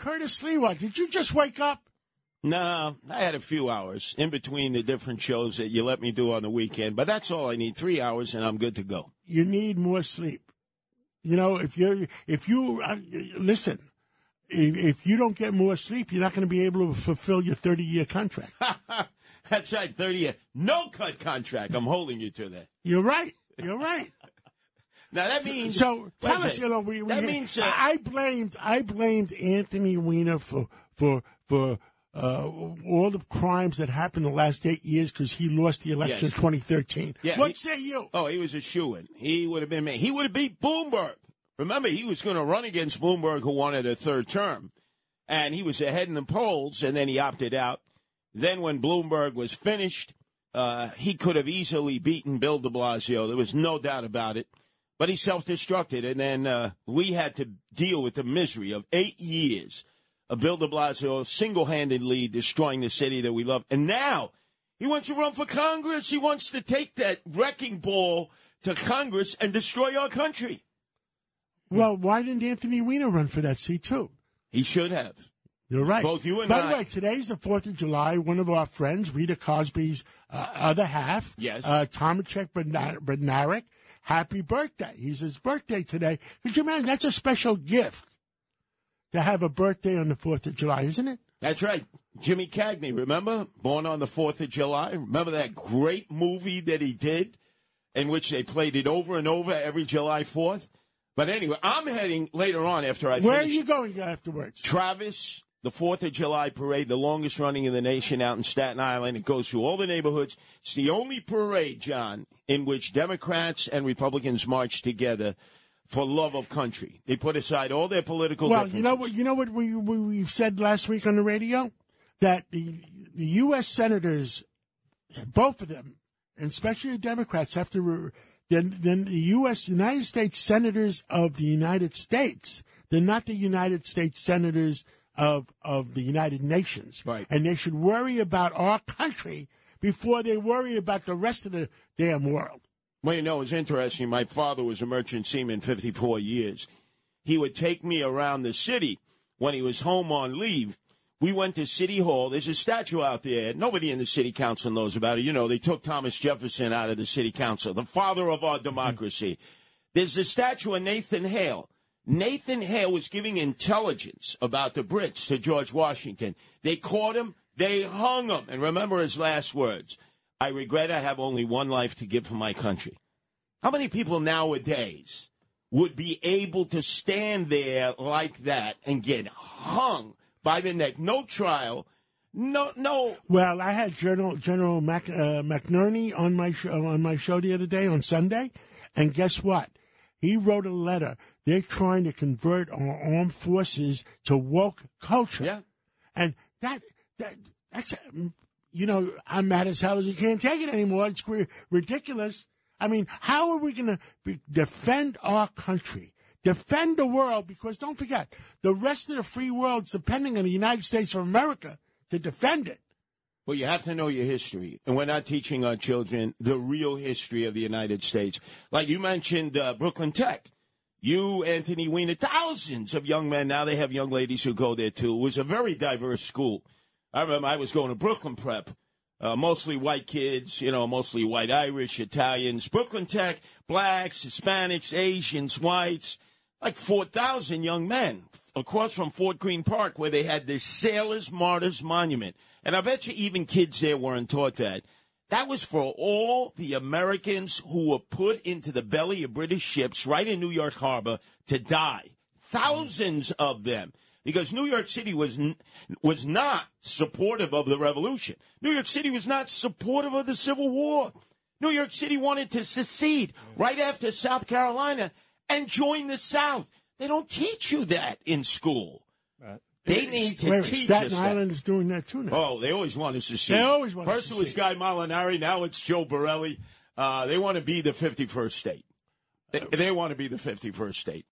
Curtis Sliwa, did you just wake up? No, I had a few hours in between the different shows that you let me do on the weekend, but that's all I need. Three hours, and I'm good to go. You need more sleep. You know, if you if you uh, listen, if, if you don't get more sleep, you're not going to be able to fulfill your 30 year contract. That's right, 30 year no cut contract. I'm holding you to that. You're right. You're right. Now that means So tell us, you know, we, we that means uh, I blamed I blamed Anthony Weiner for for for uh, all the crimes that happened the last eight years because he lost the election Yes. in 2013. Yeah, what he- say you? Oh, he was a shoo in. He would have been. He would have beat Bloomberg. Remember, he was going to run against Bloomberg, who wanted a third term, and he was ahead in the polls, and then he opted out. Then, when Bloomberg was finished, uh, he could have easily beaten Bill De Blasio. There was no doubt about it. But he self-destructed, and then uh, we had to deal with the misery of eight years of Bill De Blasio single-handedly destroying the city that we love. And now he wants to run for Congress. He wants to take that wrecking ball to Congress and destroy our country. Well, why didn't Anthony Weiner run for that seat too? He should have. You're right. Both you and By I- the way, today's the Fourth of July. One of our friends, Rita Cosby's uh, other half, Yes. uh, Tomachek Bednar- Bednarek, happy birthday. He's his birthday today. Could you imagine? That's a special gift to have a birthday on the Fourth of July, isn't it? That's right. Jimmy Cagney, remember? Born on the 4th of July. Remember that great movie that he did in which they played it over and over every July 4th? But anyway, I'm heading later on after I finish. Where are you going afterwards? Travis, the 4th of July parade, the longest running in the nation out in Staten Island. It goes through all the neighborhoods. It's the only parade, John, in which Democrats and Republicans march together for love of country. They put aside all their political Well, you know what? You know what we, we we said last week on the radio that the the U.S. senators, both of them, and especially the Democrats, have to. re- Then, then the U.S. United States senators of the United States, they're not the United States senators of of the United Nations, Right. And they should worry about our country before they worry about the rest of the damn world. Well, you know, it's interesting. My father was a merchant seaman 54 years. He would take me around the city when he was home on leave. We went to City Hall. There's a statue out there. Nobody in the city council knows about it. You know, they took Thomas Jefferson out of the city council, the father of our democracy. Mm-hmm. There's a statue of Nathan Hale. Nathan Hale was giving intelligence about the Brits to George Washington. They caught him, they hung him. And remember his last words I regret I have only one life to give for my country. How many people nowadays would be able to stand there like that and get hung by the neck? No trial, no, no. Well, I had General General Mac, uh, McInerney on my show, on my show the other day on Sunday, and guess what? He wrote a letter. They're trying to convert our armed forces to woke culture. Yeah. and that that that's you know I'm mad as hell as you can't take it anymore. It's ridiculous. I mean, how are we going to defend our country? Defend the world because don't forget the rest of the free world's depending on the United States of America to defend it. Well, you have to know your history. And we're not teaching our children the real history of the United States. Like you mentioned, uh, Brooklyn Tech. You, Anthony Weiner, thousands of young men. Now they have young ladies who go there too. It was a very diverse school. I remember I was going to Brooklyn Prep. Uh, mostly white kids, you know, mostly white Irish, Italians. Brooklyn Tech, blacks, Hispanics, Asians, whites, like 4,000 young men across from Fort Greene Park where they had the Sailors Martyrs Monument. And I bet you even kids there weren't taught that. That was for all the Americans who were put into the belly of British ships right in New York Harbor to die. Thousands of them. Because New York City was was not supportive of the revolution. New York City was not supportive of the Civil War. New York City wanted to secede right after South Carolina and join the South. They don't teach you that in school. They need to Wait teach Staten us. Island is doing that too now. Oh, they always want us to see. They always want us First to it was. Guy Molinari. Now it's Joe Borelli. Uh, they want to be the 51st state. They, they want to be the 51st state.